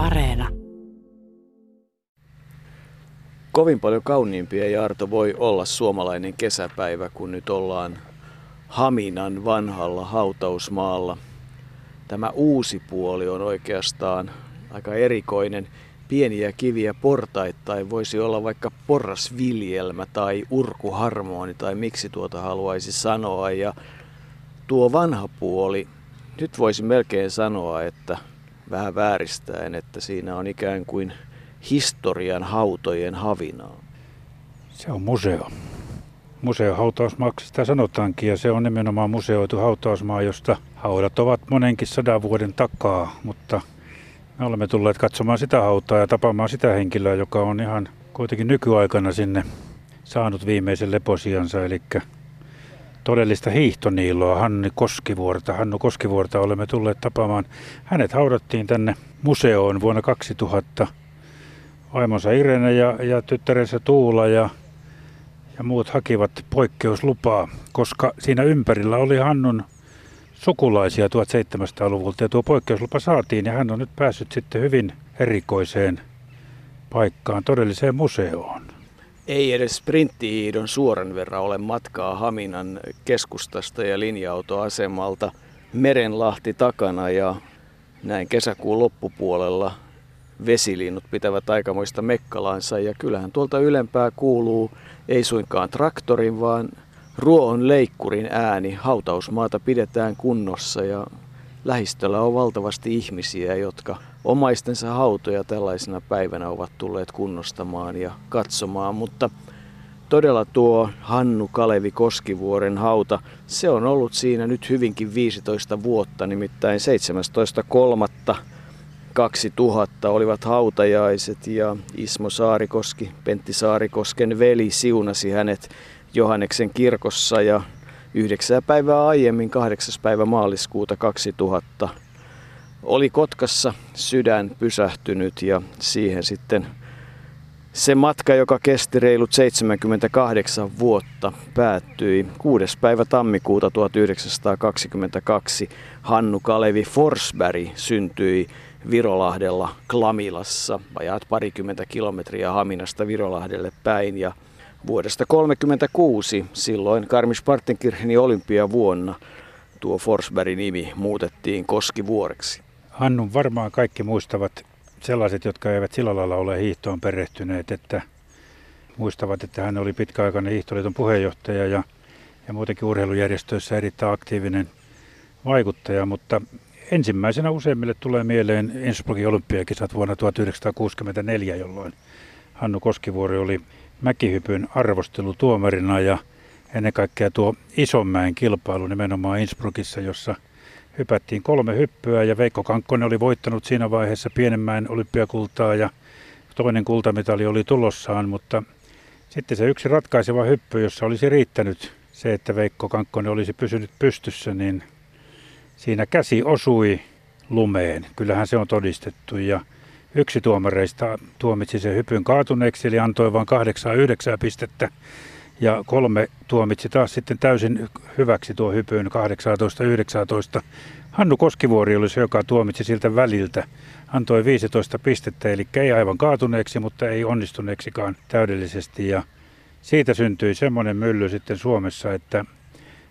Areena. Kovin paljon kauniimpia Jarto voi olla suomalainen kesäpäivä, kun nyt ollaan Haminan vanhalla hautausmaalla. Tämä uusi puoli on oikeastaan aika erikoinen. Pieniä kiviä portaittain voisi olla vaikka porrasviljelmä tai urkuharmoni tai miksi tuota haluaisi sanoa. Ja tuo vanha puoli, nyt voisi melkein sanoa, että vähän vääristäen, että siinä on ikään kuin historian hautojen havinaa. Se on museo. Museo hautausmaaksi sitä sanotaankin ja se on nimenomaan museoitu hautausmaa, josta haudat ovat monenkin sadan vuoden takaa, mutta me olemme tulleet katsomaan sitä hautaa ja tapaamaan sitä henkilöä, joka on ihan kuitenkin nykyaikana sinne saanut viimeisen leposiansa, eli todellista hiihtoniiloa, Hanni Koskivuorta. Hannu Koskivuorta olemme tulleet tapaamaan. Hänet haudattiin tänne museoon vuonna 2000. Vaimonsa Irene ja, ja tyttärensä Tuula ja, ja muut hakivat poikkeuslupaa, koska siinä ympärillä oli Hannun sukulaisia 1700-luvulta ja tuo poikkeuslupa saatiin ja hän on nyt päässyt sitten hyvin erikoiseen paikkaan, todelliseen museoon. Ei edes sprinttihiidon suoran verran ole matkaa Haminan keskustasta ja linja-autoasemalta Merenlahti takana ja näin kesäkuun loppupuolella vesilinnut pitävät aikamoista mekkalansa ja kyllähän tuolta ylempää kuuluu ei suinkaan traktorin, vaan ruoon leikkurin ääni. Hautausmaata pidetään kunnossa ja lähistöllä on valtavasti ihmisiä, jotka omaistensa hautoja tällaisena päivänä ovat tulleet kunnostamaan ja katsomaan, mutta todella tuo Hannu Kalevi Koskivuoren hauta, se on ollut siinä nyt hyvinkin 15 vuotta, nimittäin 17.3. 2000 olivat hautajaiset ja Ismo Saarikoski, Pentti Saarikosken veli, siunasi hänet Johanneksen kirkossa ja yhdeksää päivää aiemmin, 8. päivä maaliskuuta 2000, oli Kotkassa sydän pysähtynyt ja siihen sitten se matka, joka kesti reilut 78 vuotta, päättyi 6. päivä tammikuuta 1922. Hannu Kalevi Forsberg syntyi Virolahdella Klamilassa, vajaat parikymmentä kilometriä Haminasta Virolahdelle päin ja vuodesta 1936, silloin Garmisch-Partenkirchenin olympiavuonna, tuo Forsbergin nimi muutettiin Koskivuoreksi. Hannun varmaan kaikki muistavat sellaiset, jotka eivät sillä lailla ole hiihtoon perehtyneet, että muistavat, että hän oli pitkäaikainen hiihtoliiton puheenjohtaja ja, ja muutenkin urheilujärjestöissä erittäin aktiivinen vaikuttaja, mutta ensimmäisenä useimmille tulee mieleen Innsbruckin olympiakisat vuonna 1964, jolloin Hannu Koskivuori oli mäkihypyn arvostelutuomarina ja ennen kaikkea tuo Isonmäen kilpailu nimenomaan Innsbruckissa, jossa hypättiin kolme hyppyä ja Veikko Kankkonen oli voittanut siinä vaiheessa pienemmän olympiakultaa ja toinen kultamitali oli tulossaan, mutta sitten se yksi ratkaiseva hyppy, jossa olisi riittänyt se, että Veikko Kankkonen olisi pysynyt pystyssä, niin siinä käsi osui lumeen. Kyllähän se on todistettu ja Yksi tuomareista tuomitsi sen hypyn kaatuneeksi, eli antoi vain 8-9 pistettä. Ja kolme tuomitsi taas sitten täysin hyväksi tuo hypyn 18-19. Hannu Koskivuori oli se, joka tuomitsi siltä väliltä. Antoi 15 pistettä, eli ei aivan kaatuneeksi, mutta ei onnistuneeksikaan täydellisesti. Ja siitä syntyi semmoinen mylly sitten Suomessa, että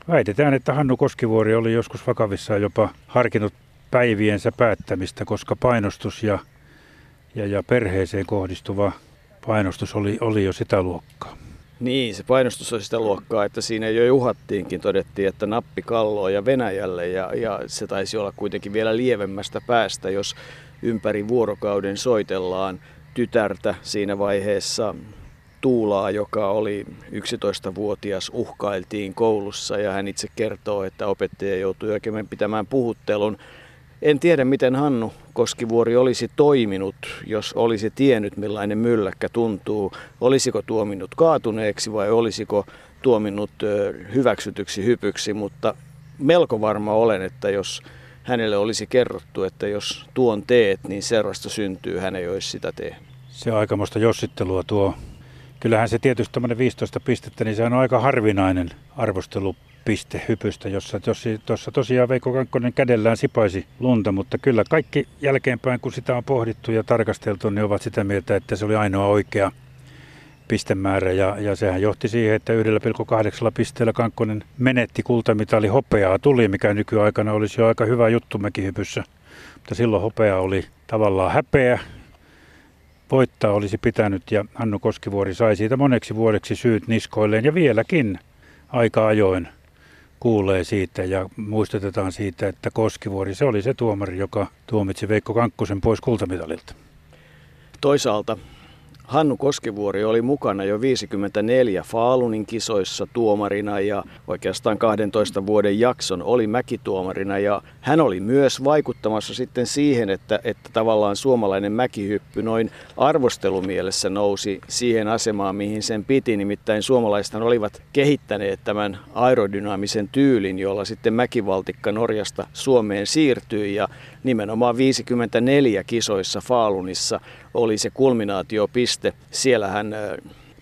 väitetään, että Hannu Koskivuori oli joskus vakavissaan jopa harkinnut päiviensä päättämistä, koska painostus ja ja, ja perheeseen kohdistuva painostus oli, oli jo sitä luokkaa. Niin, se painostus oli sitä luokkaa, että siinä jo juhattiinkin, todettiin, että nappi kalloa ja Venäjälle ja, ja se taisi olla kuitenkin vielä lievemmästä päästä, jos ympäri vuorokauden soitellaan tytärtä siinä vaiheessa. Tuulaa, joka oli 11-vuotias, uhkailtiin koulussa ja hän itse kertoo, että opettaja joutui oikein pitämään puhuttelun en tiedä, miten Hannu Koskivuori olisi toiminut, jos olisi tiennyt, millainen mylläkkä tuntuu. Olisiko tuominut kaatuneeksi vai olisiko tuominut hyväksytyksi hypyksi, mutta melko varma olen, että jos hänelle olisi kerrottu, että jos tuon teet, niin seurasta syntyy, hän ei olisi sitä tehnyt. Se on aikamoista jossittelua tuo. Kyllähän se tietysti tämmöinen 15 pistettä, niin se on aika harvinainen arvostelu piste hypystä, jossa tuossa tosiaan Veikko Kankkonen kädellään sipaisi lunta, mutta kyllä kaikki jälkeenpäin, kun sitä on pohdittu ja tarkasteltu, niin ovat sitä mieltä, että se oli ainoa oikea pistemäärä. Ja, ja sehän johti siihen, että 1,8 pisteellä Kankkonen menetti kultamitali. Hopeaa tuli, mikä nykyaikana olisi jo aika hyvä juttu mäkihypyssä. Mutta silloin hopea oli tavallaan häpeä, voittaa olisi pitänyt ja Hannu Koskivuori sai siitä moneksi vuodeksi syyt niskoilleen ja vieläkin aika ajoin kuulee siitä ja muistutetaan siitä, että Koskivuori se oli se tuomari, joka tuomitsi Veikko Kankkusen pois kultamitalilta. Toisaalta Hannu Koskivuori oli mukana jo 54 Faalunin kisoissa tuomarina ja oikeastaan 12 vuoden jakson oli mäkituomarina ja hän oli myös vaikuttamassa sitten siihen, että, että tavallaan suomalainen mäkihyppy noin arvostelumielessä nousi siihen asemaan, mihin sen piti. Nimittäin suomalaiset olivat kehittäneet tämän aerodynaamisen tyylin, jolla sitten mäkivaltikka Norjasta Suomeen siirtyi ja nimenomaan 54 kisoissa Faalunissa oli se kulminaatiopiste. Siellähän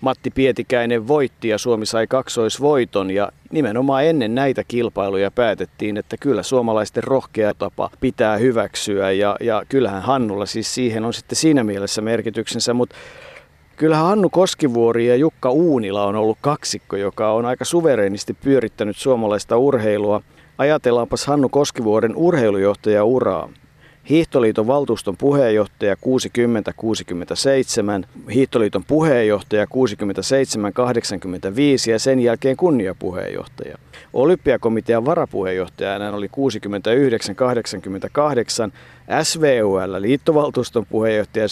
Matti Pietikäinen voitti ja Suomi sai kaksoisvoiton ja nimenomaan ennen näitä kilpailuja päätettiin, että kyllä suomalaisten rohkea tapa pitää hyväksyä ja, ja kyllähän Hannulla siis siihen on sitten siinä mielessä merkityksensä, mutta Kyllähän Hannu Koskivuori ja Jukka Uunila on ollut kaksikko, joka on aika suvereenisti pyörittänyt suomalaista urheilua. Ajatellaanpas Hannu Koskivuoren urheilujohtajauraa. Hiihtoliiton valtuuston puheenjohtaja 60-67, Hiihtoliiton puheenjohtaja 67-85 ja sen jälkeen kunniapuheenjohtaja. Olympiakomitean varapuheenjohtaja hän oli 69-88, SVUL liittovaltuuston puheenjohtaja 72-86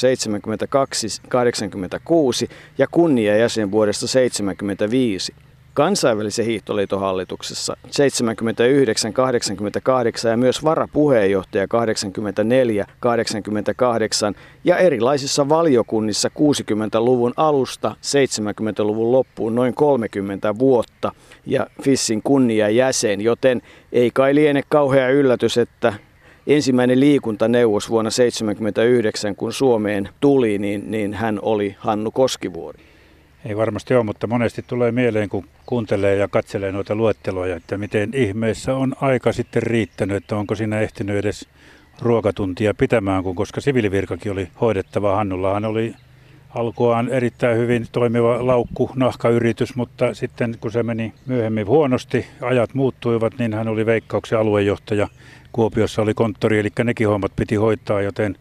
ja kunniajäsen vuodesta 75 kansainvälisen hiihtoliiton hallituksessa 79, 88 ja myös varapuheenjohtaja 84, 88 ja erilaisissa valiokunnissa 60-luvun alusta 70-luvun loppuun noin 30 vuotta ja Fissin kunniajäsen, joten ei kai liene kauhea yllätys, että ensimmäinen liikuntaneuvos vuonna 1979, kun Suomeen tuli, niin, niin hän oli Hannu Koskivuori. Ei varmasti ole, mutta monesti tulee mieleen, kun kuuntelee ja katselee noita luetteloja, että miten ihmeessä on aika sitten riittänyt, että onko siinä ehtinyt edes ruokatuntia pitämään, kun koska siviilivirkakin oli hoidettava. Hannullahan oli alkuaan erittäin hyvin toimiva laukku, nahkayritys, mutta sitten kun se meni myöhemmin huonosti, ajat muuttuivat, niin hän oli veikkauksen aluejohtaja. Kuopiossa oli konttori, eli nekin hommat piti hoitaa, joten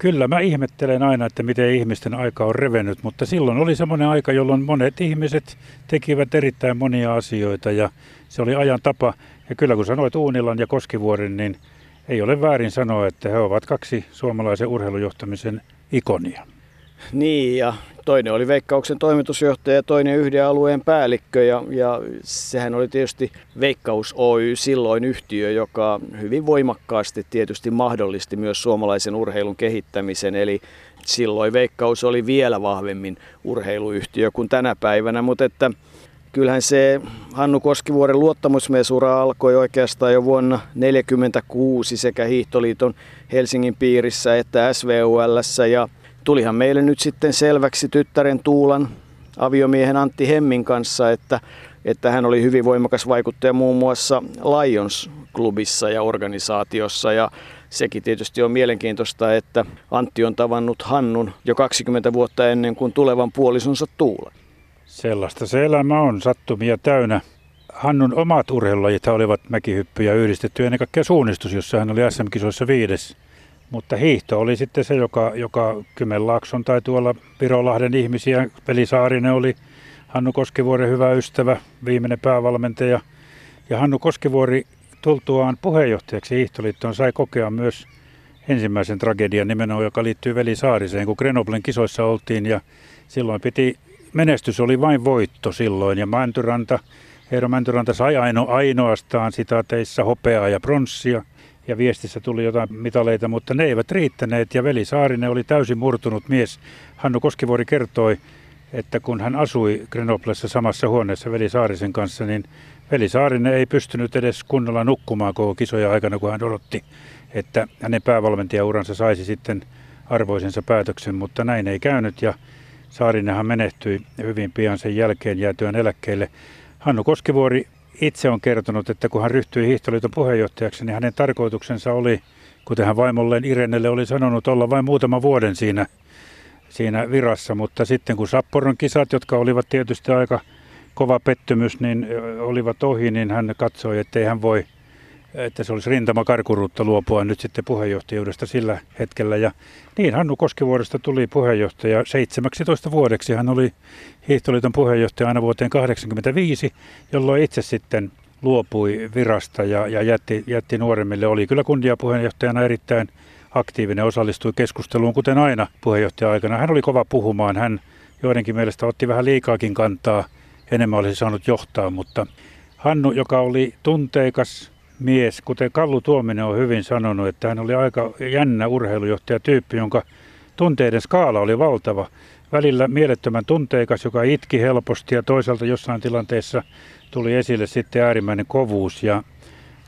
Kyllä mä ihmettelen aina, että miten ihmisten aika on revennyt, mutta silloin oli semmoinen aika, jolloin monet ihmiset tekivät erittäin monia asioita ja se oli ajan tapa. Ja kyllä kun sanoit Uunilan ja Koskivuoren, niin ei ole väärin sanoa, että he ovat kaksi suomalaisen urheilujohtamisen ikonia. Niin, ja toinen oli Veikkauksen toimitusjohtaja ja toinen yhden alueen päällikkö. Ja, ja sehän oli tietysti Veikkaus Oy silloin yhtiö, joka hyvin voimakkaasti tietysti mahdollisti myös suomalaisen urheilun kehittämisen. Eli silloin Veikkaus oli vielä vahvemmin urheiluyhtiö kuin tänä päivänä, mutta että kyllähän se Hannu Koskivuoren luottamusmiesura alkoi oikeastaan jo vuonna 1946 sekä Hiihtoliiton Helsingin piirissä että SVUL ja tulihan meille nyt sitten selväksi tyttären Tuulan aviomiehen Antti Hemmin kanssa, että, että hän oli hyvin voimakas vaikuttaja muun muassa Lions-klubissa ja organisaatiossa ja sekin tietysti on mielenkiintoista, että Antti on tavannut Hannun jo 20 vuotta ennen kuin tulevan puolisonsa Tuulan. Sellaista se elämä on, sattumia täynnä. Hannun omat urheilulajit olivat mäkihyppyjä yhdistetty ennen kaikkea suunnistus, jossa hän oli SM-kisoissa viides mutta hiihto oli sitten se, joka, joka Kymenlaakson tai tuolla Pirolahden ihmisiä. Veli Saarinen oli Hannu Koskivuoren hyvä ystävä, viimeinen päävalmentaja. Ja Hannu Koskivuori tultuaan puheenjohtajaksi Hiihtoliittoon sai kokea myös ensimmäisen tragedian nimenomaan, joka liittyy Veli Saariseen, kun Grenoblen kisoissa oltiin ja silloin piti, menestys oli vain voitto silloin ja Mäntyranta, Eero Mäntyranta sai aino, ainoastaan sitaateissa hopeaa ja pronssia ja viestissä tuli jotain mitaleita, mutta ne eivät riittäneet ja Veli Saarinen oli täysin murtunut mies. Hannu Koskivuori kertoi, että kun hän asui Grenoblessa samassa huoneessa Veli Saarisen kanssa, niin Veli Saarinen ei pystynyt edes kunnolla nukkumaan koko kisoja aikana, kun hän odotti, että hänen päävalmentajauransa saisi sitten arvoisensa päätöksen, mutta näin ei käynyt ja Saarinenhan menehtyi hyvin pian sen jälkeen jäätyön eläkkeelle. Hannu Koskivuori itse on kertonut, että kun hän ryhtyi Hiihtoliiton puheenjohtajaksi, niin hänen tarkoituksensa oli, kuten hän vaimolleen Irenelle oli sanonut, olla vain muutama vuoden siinä, siinä virassa. Mutta sitten kun Sapporon kisat, jotka olivat tietysti aika kova pettymys, niin olivat ohi, niin hän katsoi, että ei hän voi – että se olisi rintama karkuruutta luopua nyt sitten puheenjohtajuudesta sillä hetkellä. Ja niin Hannu Koskivuodesta tuli puheenjohtaja 17 vuodeksi. Hän oli Hiihtoliiton puheenjohtaja aina vuoteen 1985, jolloin itse sitten luopui virasta ja, ja jätti, jätti nuoremmille. Oli kyllä kunniapuheenjohtajana erittäin aktiivinen, osallistui keskusteluun kuten aina puheenjohtaja-aikana. Hän oli kova puhumaan, hän joidenkin mielestä otti vähän liikaakin kantaa, enemmän olisi saanut johtaa, mutta Hannu, joka oli tunteikas, mies, kuten Kallu Tuominen on hyvin sanonut, että hän oli aika jännä urheilujohtajatyyppi, jonka tunteiden skaala oli valtava. Välillä mielettömän tunteikas, joka itki helposti ja toisaalta jossain tilanteessa tuli esille sitten äärimmäinen kovuus. Ja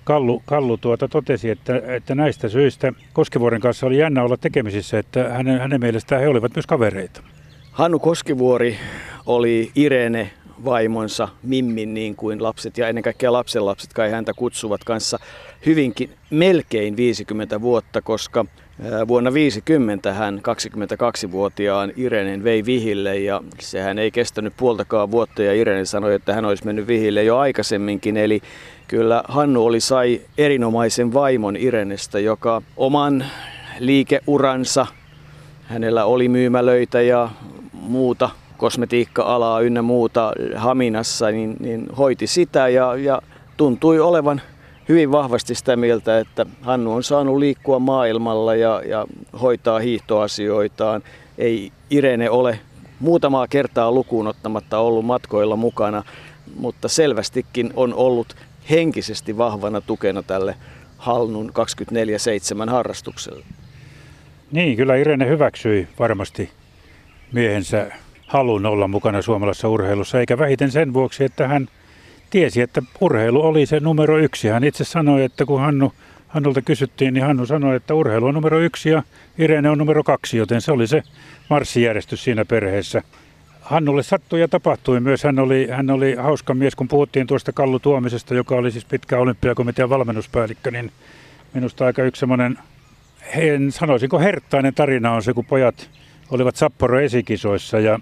Kallu, Kallu tuota totesi, että, että näistä syistä Koskivuoren kanssa oli jännä olla tekemisissä, että hänen, hänen mielestään he olivat myös kavereita. Hannu Koskivuori oli Irene vaimonsa Mimmin niin kuin lapset ja ennen kaikkea lapsenlapset kai häntä kutsuvat kanssa hyvinkin melkein 50 vuotta, koska vuonna 50 hän 22-vuotiaan Irenen vei vihille ja sehän ei kestänyt puoltakaan vuotta ja Irene sanoi, että hän olisi mennyt vihille jo aikaisemminkin. Eli kyllä Hannu oli sai erinomaisen vaimon Irenestä, joka oman liikeuransa, hänellä oli myymälöitä ja muuta kosmetiikka-alaa ynnä muuta Haminassa, niin, niin hoiti sitä ja, ja tuntui olevan hyvin vahvasti sitä mieltä, että Hannu on saanut liikkua maailmalla ja, ja hoitaa hiihtoasioitaan. Ei Irene ole muutamaa kertaa lukuun ottamatta ollut matkoilla mukana, mutta selvästikin on ollut henkisesti vahvana tukena tälle Hannun 24-7 harrastukselle. Niin, kyllä Irene hyväksyi varmasti miehensä halun olla mukana suomalaisessa urheilussa, eikä vähiten sen vuoksi, että hän tiesi, että urheilu oli se numero yksi. Hän itse sanoi, että kun Hannu, Hannulta kysyttiin, niin Hannu sanoi, että urheilu on numero yksi ja Irene on numero kaksi, joten se oli se marssijärjestys siinä perheessä. Hannulle sattui ja tapahtui myös. Hän oli, hän oli hauska mies, kun puhuttiin tuosta Kallu Tuomisesta, joka oli siis pitkä olympiakomitean valmennuspäällikkö, niin minusta aika yksi semmoinen, sanoisinko herttainen tarina on se, kun pojat olivat Sapporo esikisoissa ja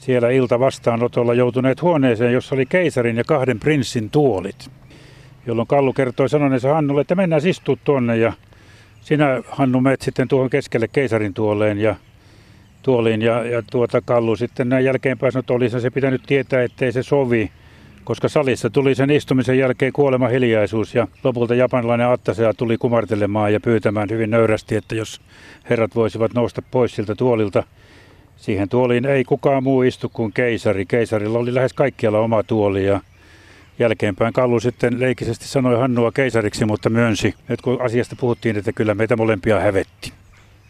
siellä ilta vastaanotolla joutuneet huoneeseen, jossa oli keisarin ja kahden prinssin tuolit. Jolloin Kallu kertoi sanoneensa Hannulle, että mennään istua tuonne ja sinä Hannu meet sitten tuohon keskelle keisarin tuoleen ja tuoliin ja, ja tuota Kallu sitten näin jälkeenpäin sanoi, että olisi se pitänyt tietää, ettei se sovi, koska salissa tuli sen istumisen jälkeen kuolema hiljaisuus ja lopulta japanilainen Attasea tuli kumartelemaan ja pyytämään hyvin nöyrästi, että jos herrat voisivat nousta pois siltä tuolilta – Siihen tuoliin ei kukaan muu istu kuin keisari. Keisarilla oli lähes kaikkialla oma tuoli ja jälkeenpäin Kallu sitten leikisesti sanoi Hannua keisariksi, mutta myönsi, että kun asiasta puhuttiin, että kyllä meitä molempia hävetti.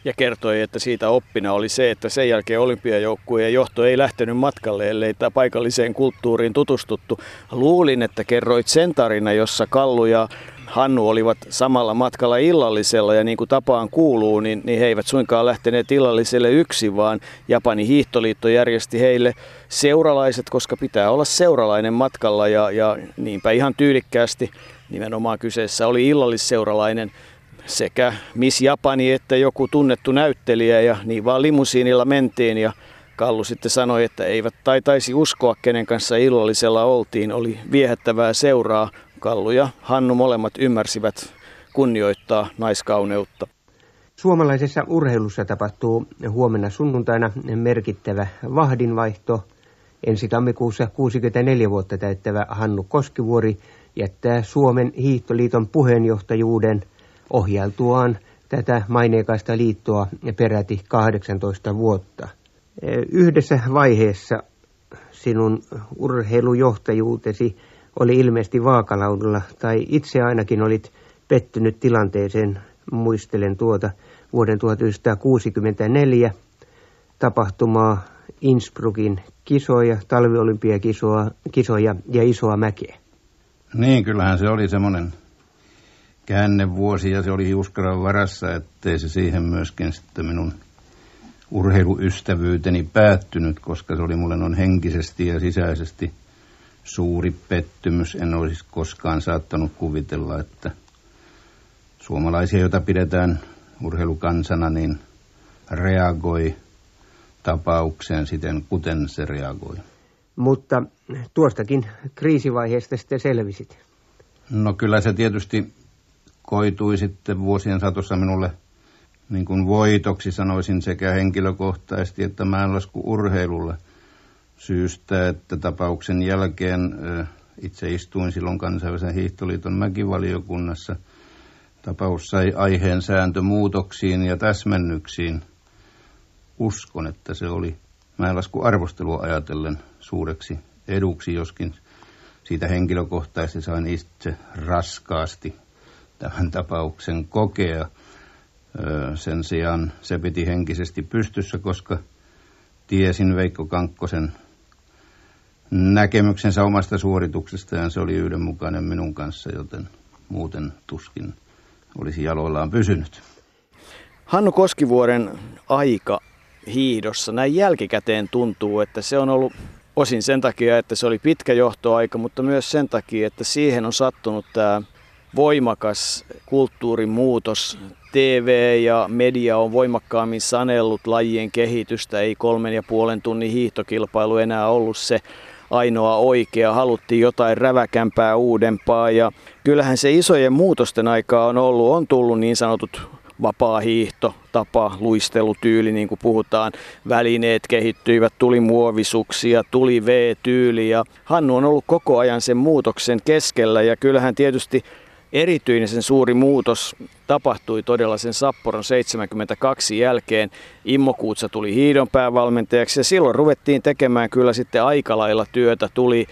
Ja kertoi, että siitä oppina oli se, että sen jälkeen olympiajoukkueen johto ei lähtenyt matkalle, ellei paikalliseen kulttuuriin tutustuttu. Luulin, että kerroit sen tarina, jossa Kallu ja Hannu olivat samalla matkalla illallisella ja niin kuin tapaan kuuluu, niin, niin he eivät suinkaan lähteneet illalliselle yksin, vaan Japanin hiihtoliitto järjesti heille seuralaiset, koska pitää olla seuralainen matkalla ja, ja niinpä ihan tyylikkäästi nimenomaan kyseessä oli illallisseuralainen sekä Miss Japani että joku tunnettu näyttelijä ja niin vaan limusiinilla mentiin ja Kallu sitten sanoi, että eivät taitaisi uskoa, kenen kanssa illallisella oltiin. Oli viehättävää seuraa, Kallu ja Hannu molemmat ymmärsivät kunnioittaa naiskauneutta. Suomalaisessa urheilussa tapahtuu huomenna sunnuntaina merkittävä vahdinvaihto. Ensi tammikuussa 64 vuotta täyttävä Hannu Koskivuori jättää Suomen hiihtoliiton puheenjohtajuuden ohjailtuaan tätä maineikasta liittoa peräti 18 vuotta. Yhdessä vaiheessa sinun urheilujohtajuutesi oli ilmeisesti vaakalaudalla, tai itse ainakin olit pettynyt tilanteeseen, muistelen tuota vuoden 1964 tapahtumaa Innsbruckin kisoja, talviolympiakisoja ja isoa mäkeä. Niin, kyllähän se oli semmoinen käännevuosi ja se oli hiuskaran varassa, ettei se siihen myöskin sitten minun urheiluystävyyteni päättynyt, koska se oli mulle noin henkisesti ja sisäisesti suuri pettymys. En olisi koskaan saattanut kuvitella, että suomalaisia, joita pidetään urheilukansana, niin reagoi tapaukseen siten, kuten se reagoi. Mutta tuostakin kriisivaiheesta sitten selvisit. No kyllä se tietysti koitui sitten vuosien satossa minulle niin kuin voitoksi sanoisin sekä henkilökohtaisesti että mäenlasku urheilulle syystä, että tapauksen jälkeen itse istuin silloin kansainvälisen hiihtoliiton mäkivaliokunnassa. Tapaus sai aiheen sääntömuutoksiin ja täsmennyksiin. Uskon, että se oli mäenlasku arvostelua ajatellen suureksi eduksi, joskin siitä henkilökohtaisesti sain itse raskaasti tämän tapauksen kokea. Sen sijaan se piti henkisesti pystyssä, koska tiesin Veikko Kankkosen näkemyksensä omasta suorituksesta ja se oli yhdenmukainen minun kanssa, joten muuten tuskin olisi jaloillaan pysynyt. Hannu Koskivuoren aika hiidossa näin jälkikäteen tuntuu, että se on ollut osin sen takia, että se oli pitkä johtoaika, mutta myös sen takia, että siihen on sattunut tämä voimakas kulttuurimuutos. TV ja media on voimakkaammin sanellut lajien kehitystä, ei kolmen ja puolen tunnin hiihtokilpailu enää ollut se ainoa oikea, haluttiin jotain räväkämpää uudempaa. Ja kyllähän se isojen muutosten aikaa on ollut, on tullut niin sanotut vapaa hiihto, tapa, luistelutyyli, niin kuin puhutaan. Välineet kehittyivät, tuli muovisuksia, tuli V-tyyli. Ja Hannu on ollut koko ajan sen muutoksen keskellä. Ja kyllähän tietysti erityinen sen suuri muutos tapahtui todella sen Sapporon 72 jälkeen. Immo Kuutsa tuli hiidon päävalmentajaksi ja silloin ruvettiin tekemään kyllä sitten aika lailla työtä. Tuli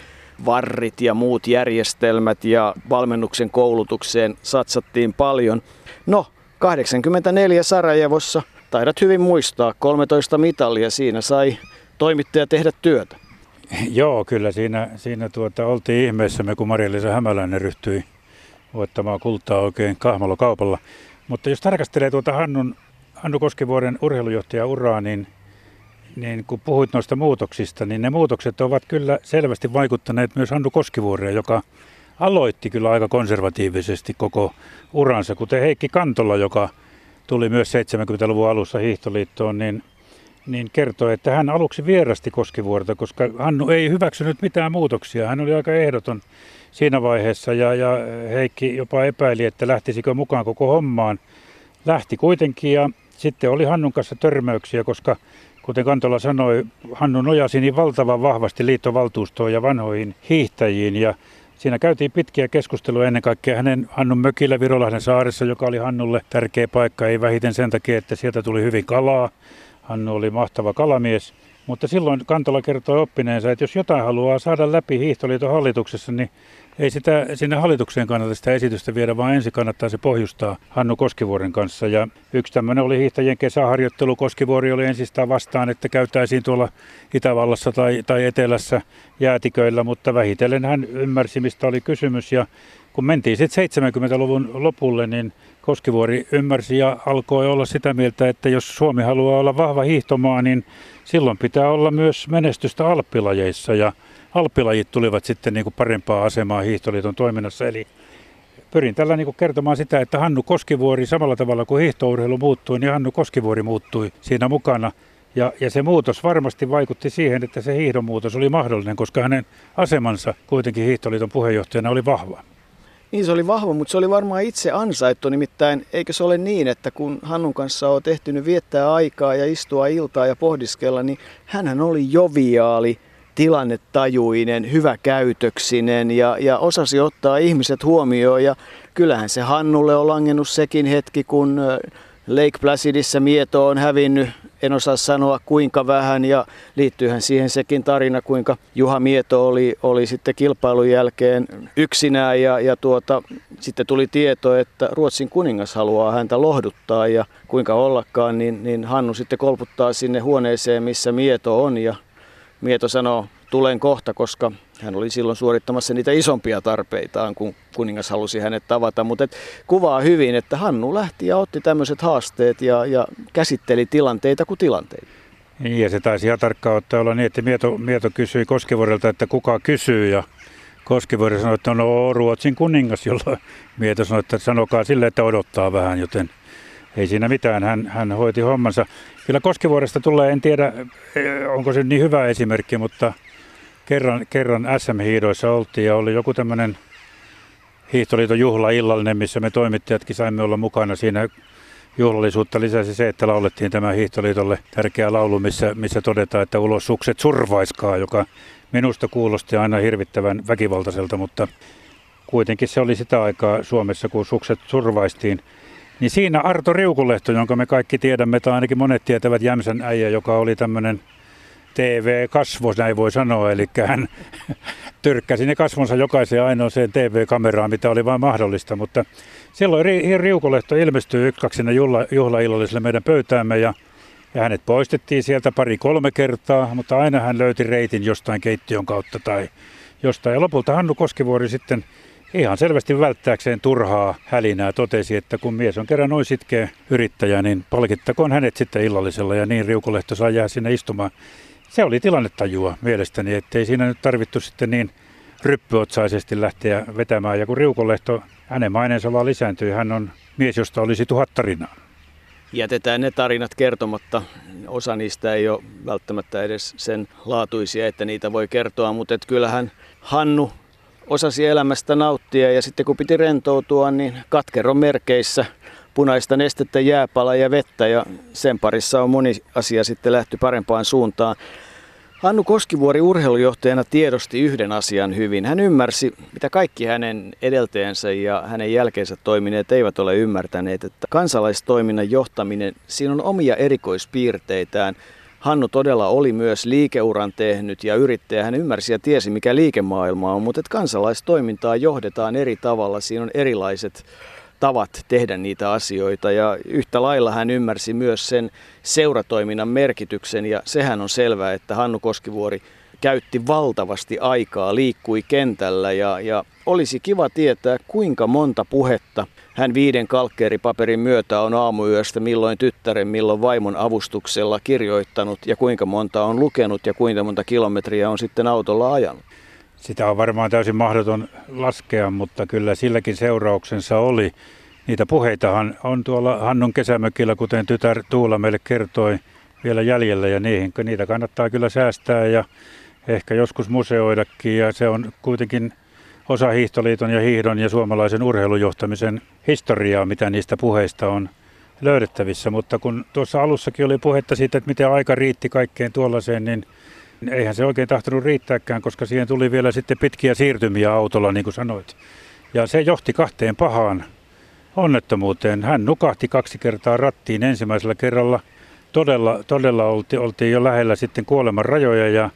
varrit ja muut järjestelmät ja valmennuksen koulutukseen satsattiin paljon. No, 84 Sarajevossa, taidat hyvin muistaa, 13 mitalia, siinä sai toimittaja tehdä työtä. Joo, kyllä siinä, siinä tuota, oltiin ihmeessämme, kun Maria-Liisa Hämäläinen ryhtyi voittamaan kultaa oikein kahmalokaupalla. Mutta jos tarkastelee tuota Hannun, Hannu Koskivuoren urheilujohtaja uraa, niin, niin kun puhuit noista muutoksista, niin ne muutokset ovat kyllä selvästi vaikuttaneet myös Hannu Koskivuoreen, joka aloitti kyllä aika konservatiivisesti koko uransa, kuten Heikki Kantola, joka tuli myös 70-luvun alussa hiihtoliittoon, niin, niin kertoi, että hän aluksi vierasti Koskivuorta, koska Hannu ei hyväksynyt mitään muutoksia. Hän oli aika ehdoton siinä vaiheessa ja, ja Heikki jopa epäili, että lähtisikö mukaan koko hommaan. Lähti kuitenkin ja sitten oli Hannun kanssa törmäyksiä, koska kuten Kantola sanoi, Hannu nojasi niin valtavan vahvasti liittovaltuustoon ja vanhoihin hiihtäjiin ja Siinä käytiin pitkiä keskusteluja ennen kaikkea hänen Hannun mökillä Virolahden saaressa, joka oli Hannulle tärkeä paikka, ei vähiten sen takia, että sieltä tuli hyvin kalaa. Hannu oli mahtava kalamies. Mutta silloin Kantola kertoi oppineensa, että jos jotain haluaa saada läpi Hiihtoliiton hallituksessa, niin ei sitä sinne hallitukseen kannata sitä esitystä viedä, vaan ensin kannattaa se pohjustaa Hannu Koskivuoren kanssa. Ja yksi tämmöinen oli hiihtäjien kesäharjoittelu. Koskivuori oli ensistään vastaan, että käytäisiin tuolla Itävallassa tai, tai Etelässä jäätiköillä, mutta vähitellen hän ymmärsi, mistä oli kysymys. Ja kun mentiin sitten 70-luvun lopulle, niin Koskivuori ymmärsi ja alkoi olla sitä mieltä, että jos Suomi haluaa olla vahva hiihtomaa, niin silloin pitää olla myös menestystä alppilajeissa. Ja alppilajit tulivat sitten niin kuin parempaa asemaa Hiihtoliiton toiminnassa. Eli pyrin tällä niin kuin kertomaan sitä, että Hannu Koskivuori samalla tavalla kuin hiihtourheilu muuttui, niin Hannu Koskivuori muuttui siinä mukana. Ja, ja se muutos varmasti vaikutti siihen, että se hiihdon muutos oli mahdollinen, koska hänen asemansa kuitenkin Hiihtoliiton puheenjohtajana oli vahva. Niin se oli vahva, mutta se oli varmaan itse ansaittu. Nimittäin eikö se ole niin, että kun Hannun kanssa on tehtynyt viettää aikaa ja istua iltaa ja pohdiskella, niin hän oli joviaali, tilannetajuinen, hyväkäytöksinen ja, ja osasi ottaa ihmiset huomioon. Ja kyllähän se Hannulle on langennut sekin hetki, kun Lake Placidissa Mieto on hävinnyt, en osaa sanoa kuinka vähän ja liittyyhän siihen sekin tarina, kuinka Juha Mieto oli, oli sitten kilpailun jälkeen yksinään ja, ja tuota, sitten tuli tieto, että Ruotsin kuningas haluaa häntä lohduttaa ja kuinka ollakaan, niin, niin Hannu sitten kolputtaa sinne huoneeseen, missä Mieto on ja Mieto sanoo, tulen kohta, koska hän oli silloin suorittamassa niitä isompia tarpeitaan, kun kuningas halusi hänet tavata. Mutta kuvaa hyvin, että Hannu lähti ja otti tämmöiset haasteet ja, ja käsitteli tilanteita kuin tilanteita. Niin, ja se taisi ihan tarkkaan ottaa olla niin, että Mieto, Mieto kysyi Koskevuorelta, että kuka kysyy, ja Koskivuori sanoi, että no Ruotsin kuningas, jolloin Mieto sanoi, että sanokaa sille, että odottaa vähän, joten ei siinä mitään, hän, hän hoiti hommansa. Kyllä Koskivuoresta tulee, en tiedä onko se niin hyvä esimerkki, mutta kerran, kerran SM-hiidoissa oltiin ja oli joku tämmöinen Hiihtoliiton juhlaillallinen, missä me toimittajatkin saimme olla mukana siinä juhlallisuutta lisäsi se, että laulettiin tämä Hiihtoliitolle tärkeä laulu, missä, missä todetaan, että ulos sukset survaiskaa, joka minusta kuulosti aina hirvittävän väkivaltaiselta, mutta kuitenkin se oli sitä aikaa Suomessa, kun sukset survaistiin. Niin siinä Arto Riukulehto, jonka me kaikki tiedämme, tai ainakin monet tietävät Jämsän äijä, joka oli tämmöinen TV-kasvo, näin voi sanoa. Eli hän tyrkkäsi ne kasvonsa jokaiseen ainoaseen TV-kameraan, mitä oli vain mahdollista. Mutta silloin Riukulehto ilmestyi sinne juhla, meidän pöytäämme ja, ja hänet poistettiin sieltä pari-kolme kertaa, mutta aina hän löyti reitin jostain keittiön kautta tai jostain. Ja lopulta Hannu Koskivuori sitten ihan selvästi välttääkseen turhaa hälinää totesi, että kun mies on kerran noin sitkeä yrittäjä, niin palkittakoon hänet sitten illallisella ja niin Riukulehto saa jää sinne istumaan. Se oli tilannetajua mielestäni, ettei siinä nyt tarvittu sitten niin ryppyotsaisesti lähteä vetämään. Ja kun Riukolehto, hänen maineensa vaan lisääntyi, hän on mies, josta olisi tuhat tarinaa. Jätetään ne tarinat kertomatta. Osa niistä ei ole välttämättä edes sen laatuisia, että niitä voi kertoa, mutta et kyllähän Hannu osasi elämästä nauttia ja sitten kun piti rentoutua, niin katkeron merkeissä punaista nestettä, jääpala ja vettä ja sen parissa on moni asia sitten lähty parempaan suuntaan. Hannu Koskivuori urheilujohtajana tiedosti yhden asian hyvin. Hän ymmärsi, mitä kaikki hänen edeltäjänsä ja hänen jälkeensä toimineet eivät ole ymmärtäneet, että kansalaistoiminnan johtaminen, siinä on omia erikoispiirteitään. Hannu todella oli myös liikeuran tehnyt ja yrittäjä. Hän ymmärsi ja tiesi, mikä liikemaailma on, mutta että kansalaistoimintaa johdetaan eri tavalla. Siinä on erilaiset tavat tehdä niitä asioita ja yhtä lailla hän ymmärsi myös sen seuratoiminnan merkityksen ja sehän on selvää, että Hannu Koskivuori käytti valtavasti aikaa, liikkui kentällä ja, ja olisi kiva tietää, kuinka monta puhetta hän viiden kalkkeeripaperin myötä on aamuyöstä milloin tyttären, milloin vaimon avustuksella kirjoittanut ja kuinka monta on lukenut ja kuinka monta kilometriä on sitten autolla ajanut. Sitä on varmaan täysin mahdoton laskea, mutta kyllä silläkin seurauksensa oli. Niitä puheitahan on tuolla Hannun kesämökillä, kuten tytär Tuula meille kertoi, vielä jäljellä ja niihin, niitä kannattaa kyllä säästää ja ehkä joskus museoidakin ja se on kuitenkin osa Hiihtoliiton ja hiihdon ja suomalaisen urheilujohtamisen historiaa, mitä niistä puheista on löydettävissä. Mutta kun tuossa alussakin oli puhetta siitä, että miten aika riitti kaikkeen tuollaiseen, niin eihän se oikein tahtonut riittääkään, koska siihen tuli vielä sitten pitkiä siirtymiä autolla, niin kuin sanoit. Ja se johti kahteen pahaan onnettomuuteen. Hän nukahti kaksi kertaa rattiin ensimmäisellä kerralla. Todella, todella oltiin, oltiin jo lähellä sitten kuoleman rajoja ja,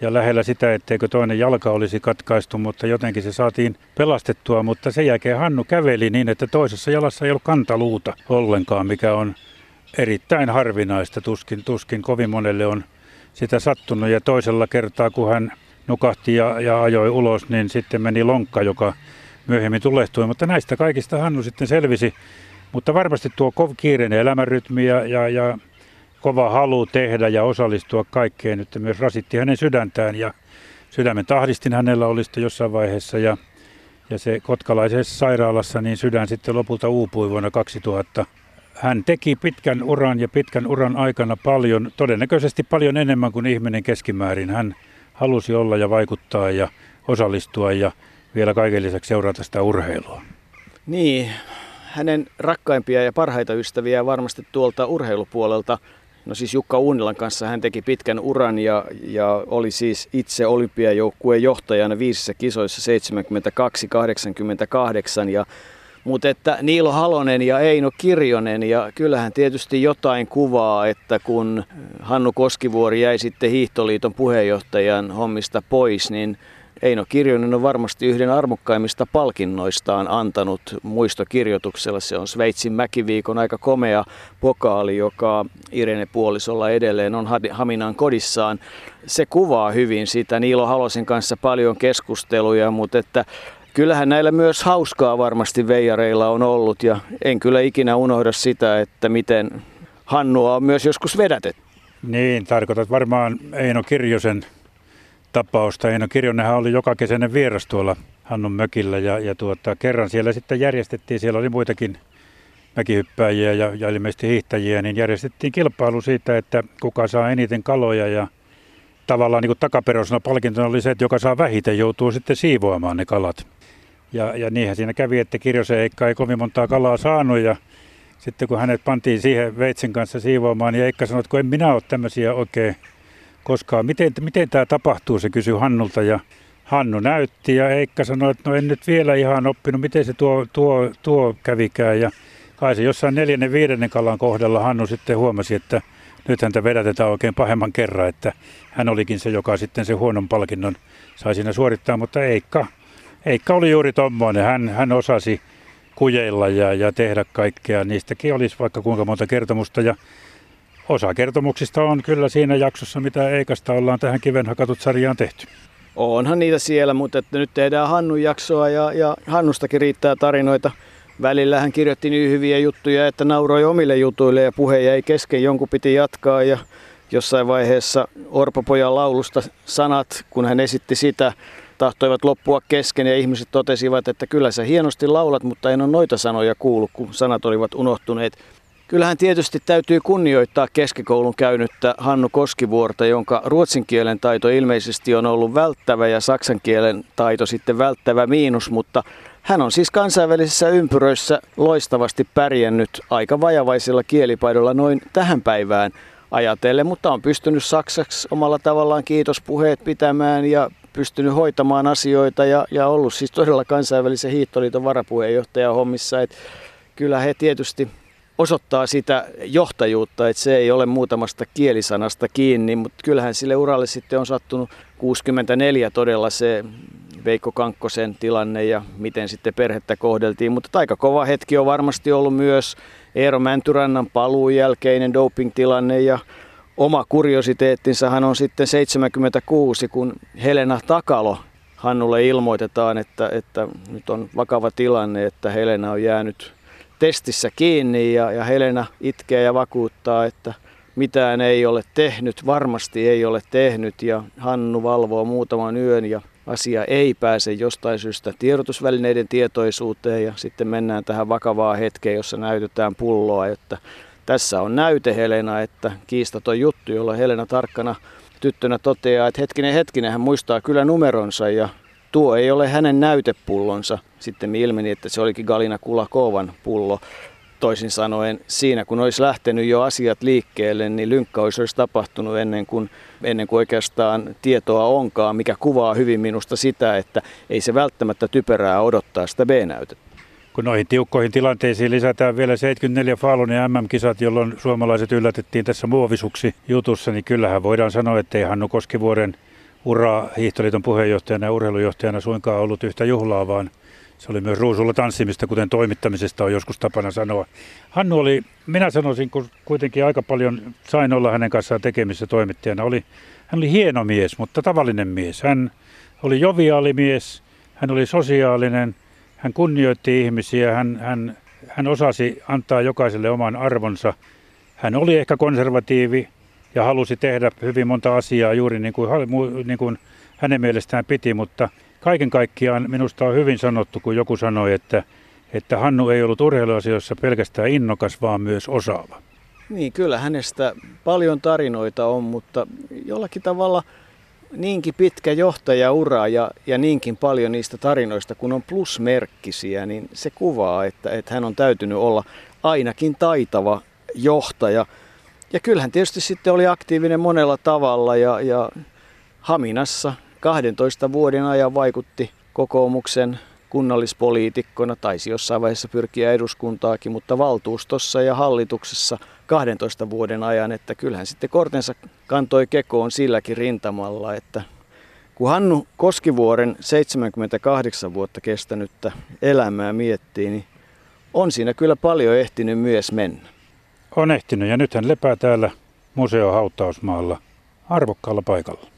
ja lähellä sitä, etteikö toinen jalka olisi katkaistu, mutta jotenkin se saatiin pelastettua. Mutta sen jälkeen Hannu käveli niin, että toisessa jalassa ei ollut kantaluuta ollenkaan, mikä on erittäin harvinaista. Tuskin, tuskin kovin monelle on sitä sattunut. Ja toisella kertaa, kun hän nukahti ja, ja ajoi ulos, niin sitten meni lonkka, joka myöhemmin tulehtui. Mutta näistä kaikista Hannu sitten selvisi. Mutta varmasti tuo kiireinen elämänrytmi ja, ja, ja kova halu tehdä ja osallistua kaikkeen nyt myös rasitti hänen sydäntään ja sydämen tahdistin hänellä oli sitten jossain vaiheessa ja, ja se kotkalaisessa sairaalassa niin sydän sitten lopulta uupui vuonna 2000 hän teki pitkän uran ja pitkän uran aikana paljon, todennäköisesti paljon enemmän kuin ihminen keskimäärin. Hän halusi olla ja vaikuttaa ja osallistua ja vielä kaiken lisäksi seurata sitä urheilua. Niin, hänen rakkaimpia ja parhaita ystäviä varmasti tuolta urheilupuolelta. No siis Jukka Uunilan kanssa hän teki pitkän uran ja, ja oli siis itse olympiajoukkueen johtajana viisissä kisoissa 72-88 ja mutta että Niilo Halonen ja Eino Kirjonen ja kyllähän tietysti jotain kuvaa, että kun Hannu Koskivuori jäi sitten Hiihtoliiton puheenjohtajan hommista pois, niin Eino Kirjonen on varmasti yhden armokkaimmista palkinnoistaan antanut muistokirjoituksella. Se on Sveitsin mäkiviikon aika komea pokaali, joka Irene puolisolla edelleen on Haminan kodissaan. Se kuvaa hyvin sitä. Niilo Halosen kanssa paljon keskusteluja, mutta että kyllähän näillä myös hauskaa varmasti veijareilla on ollut ja en kyllä ikinä unohda sitä, että miten Hannua on myös joskus vedätetty. Niin, tarkoitat varmaan Eino Kirjosen tapausta. Eino Kirjonenhan oli joka kesäinen vieras tuolla Hannun mökillä ja, ja tuota, kerran siellä sitten järjestettiin, siellä oli muitakin mäkihyppääjiä ja, ja ilmeisesti hiihtäjiä, niin järjestettiin kilpailu siitä, että kuka saa eniten kaloja ja tavallaan niin takaperoisena palkintona oli se, että joka saa vähiten joutuu sitten siivoamaan ne kalat. Ja, ja niinhän siinä kävi, että Kirjosen Eikka ei kovin montaa kalaa saanut ja sitten kun hänet pantiin siihen veitsen kanssa siivoamaan, niin Eikka sanoi, että kun en minä ole tämmöisiä oikein koskaan. Miten, miten tämä tapahtuu, se kysyi Hannulta ja Hannu näytti ja Eikka sanoi, että no en nyt vielä ihan oppinut, miten se tuo, tuo, tuo kävikään. Ja kai se jossain neljännen, viidennen kalan kohdalla Hannu sitten huomasi, että nyt häntä vedätetään oikein pahemman kerran, että hän olikin se, joka sitten se huonon palkinnon sai siinä suorittaa, mutta Eikka, Eikka oli juuri tommoinen. Hän, hän osasi kujeilla ja, ja tehdä kaikkea. Niistäkin olisi vaikka kuinka monta kertomusta ja osa kertomuksista on kyllä siinä jaksossa, mitä Eikasta ollaan tähän kivenhakatut sarjaan tehty. Onhan niitä siellä, mutta että nyt tehdään Hannun jaksoa ja, ja Hannustakin riittää tarinoita. Välillä hän kirjoitti niin hyviä juttuja, että nauroi omille jutuille ja puhe jäi kesken, jonkun piti jatkaa ja jossain vaiheessa Orpopojan laulusta sanat, kun hän esitti sitä, tahtoivat loppua kesken ja ihmiset totesivat, että kyllä sä hienosti laulat, mutta en ole noita sanoja kuullut, kun sanat olivat unohtuneet. Kyllähän tietysti täytyy kunnioittaa keskikoulun käynyttä Hannu Koskivuorta, jonka ruotsin kielen taito ilmeisesti on ollut välttävä ja saksan kielen taito sitten välttävä miinus, mutta hän on siis kansainvälisissä ympyröissä loistavasti pärjännyt aika vajavaisella kielipaidolla noin tähän päivään ajatellen, mutta on pystynyt saksaksi omalla tavallaan kiitospuheet pitämään ja pystynyt hoitamaan asioita ja, ja ollut siis todella kansainvälisen hiihtoliiton varapuheenjohtaja hommissa. Et kyllä he tietysti osoittaa sitä johtajuutta, että se ei ole muutamasta kielisanasta kiinni, mutta kyllähän sille uralle sitten on sattunut 64 todella se Veikko Kankkosen tilanne ja miten sitten perhettä kohdeltiin, mutta aika kova hetki on varmasti ollut myös Eero Mäntyrannan paluun jälkeinen doping-tilanne ja oma kuriositeettinsahan on sitten 76, kun Helena Takalo Hannulle ilmoitetaan, että, että nyt on vakava tilanne, että Helena on jäänyt testissä kiinni ja, ja Helena itkee ja vakuuttaa, että mitään ei ole tehnyt, varmasti ei ole tehnyt ja Hannu valvoo muutaman yön ja asia ei pääse jostain syystä tiedotusvälineiden tietoisuuteen ja sitten mennään tähän vakavaan hetkeen, jossa näytetään pulloa, että tässä on näyte Helena, että kiistaton juttu, jolla Helena tarkkana tyttönä toteaa, että hetkinen hetkinen, hän muistaa kyllä numeronsa ja tuo ei ole hänen näytepullonsa. Sitten ilmeni, että se olikin Galina Kulakovan pullo. Toisin sanoen, siinä kun olisi lähtenyt jo asiat liikkeelle, niin lynkkaus olisi tapahtunut ennen kuin, ennen kuin oikeastaan tietoa onkaan, mikä kuvaa hyvin minusta sitä, että ei se välttämättä typerää odottaa sitä B-näytettä. Kun noihin tiukkoihin tilanteisiin lisätään vielä 74 Falonin MM-kisat, jolloin suomalaiset yllätettiin tässä muovisuksi jutussa, niin kyllähän voidaan sanoa, että ei Hannu Koskivuoren ura Hiihtoliiton puheenjohtajana ja urheilujohtajana suinkaan ollut yhtä juhlaa, vaan se oli myös ruusulla tanssimista, kuten toimittamisesta on joskus tapana sanoa. Hannu oli, minä sanoisin, kun kuitenkin aika paljon sain olla hänen kanssaan tekemissä toimittajana, oli, hän oli hieno mies, mutta tavallinen mies. Hän oli joviaali mies, hän oli sosiaalinen, hän kunnioitti ihmisiä, hän, hän, hän osasi antaa jokaiselle oman arvonsa. Hän oli ehkä konservatiivi ja halusi tehdä hyvin monta asiaa juuri niin kuin, niin kuin hänen mielestään piti, mutta kaiken kaikkiaan minusta on hyvin sanottu, kun joku sanoi, että, että Hannu ei ollut urheiluasioissa pelkästään innokas, vaan myös osaava. Niin, kyllä hänestä paljon tarinoita on, mutta jollakin tavalla – niinkin pitkä johtajaura ja, ja niinkin paljon niistä tarinoista, kun on plusmerkkisiä, niin se kuvaa, että, että hän on täytynyt olla ainakin taitava johtaja. Ja kyllähän tietysti sitten oli aktiivinen monella tavalla ja, ja Haminassa 12 vuoden ajan vaikutti kokoomuksen kunnallispoliitikkona, taisi jossain vaiheessa pyrkiä eduskuntaakin, mutta valtuustossa ja hallituksessa 12 vuoden ajan, että kyllähän sitten kortensa kantoi kekoon silläkin rintamalla, että kun Hannu Koskivuoren 78 vuotta kestänyttä elämää miettii, niin on siinä kyllä paljon ehtinyt myös mennä. On ehtinyt ja nyt hän lepää täällä museohautausmaalla arvokkaalla paikalla.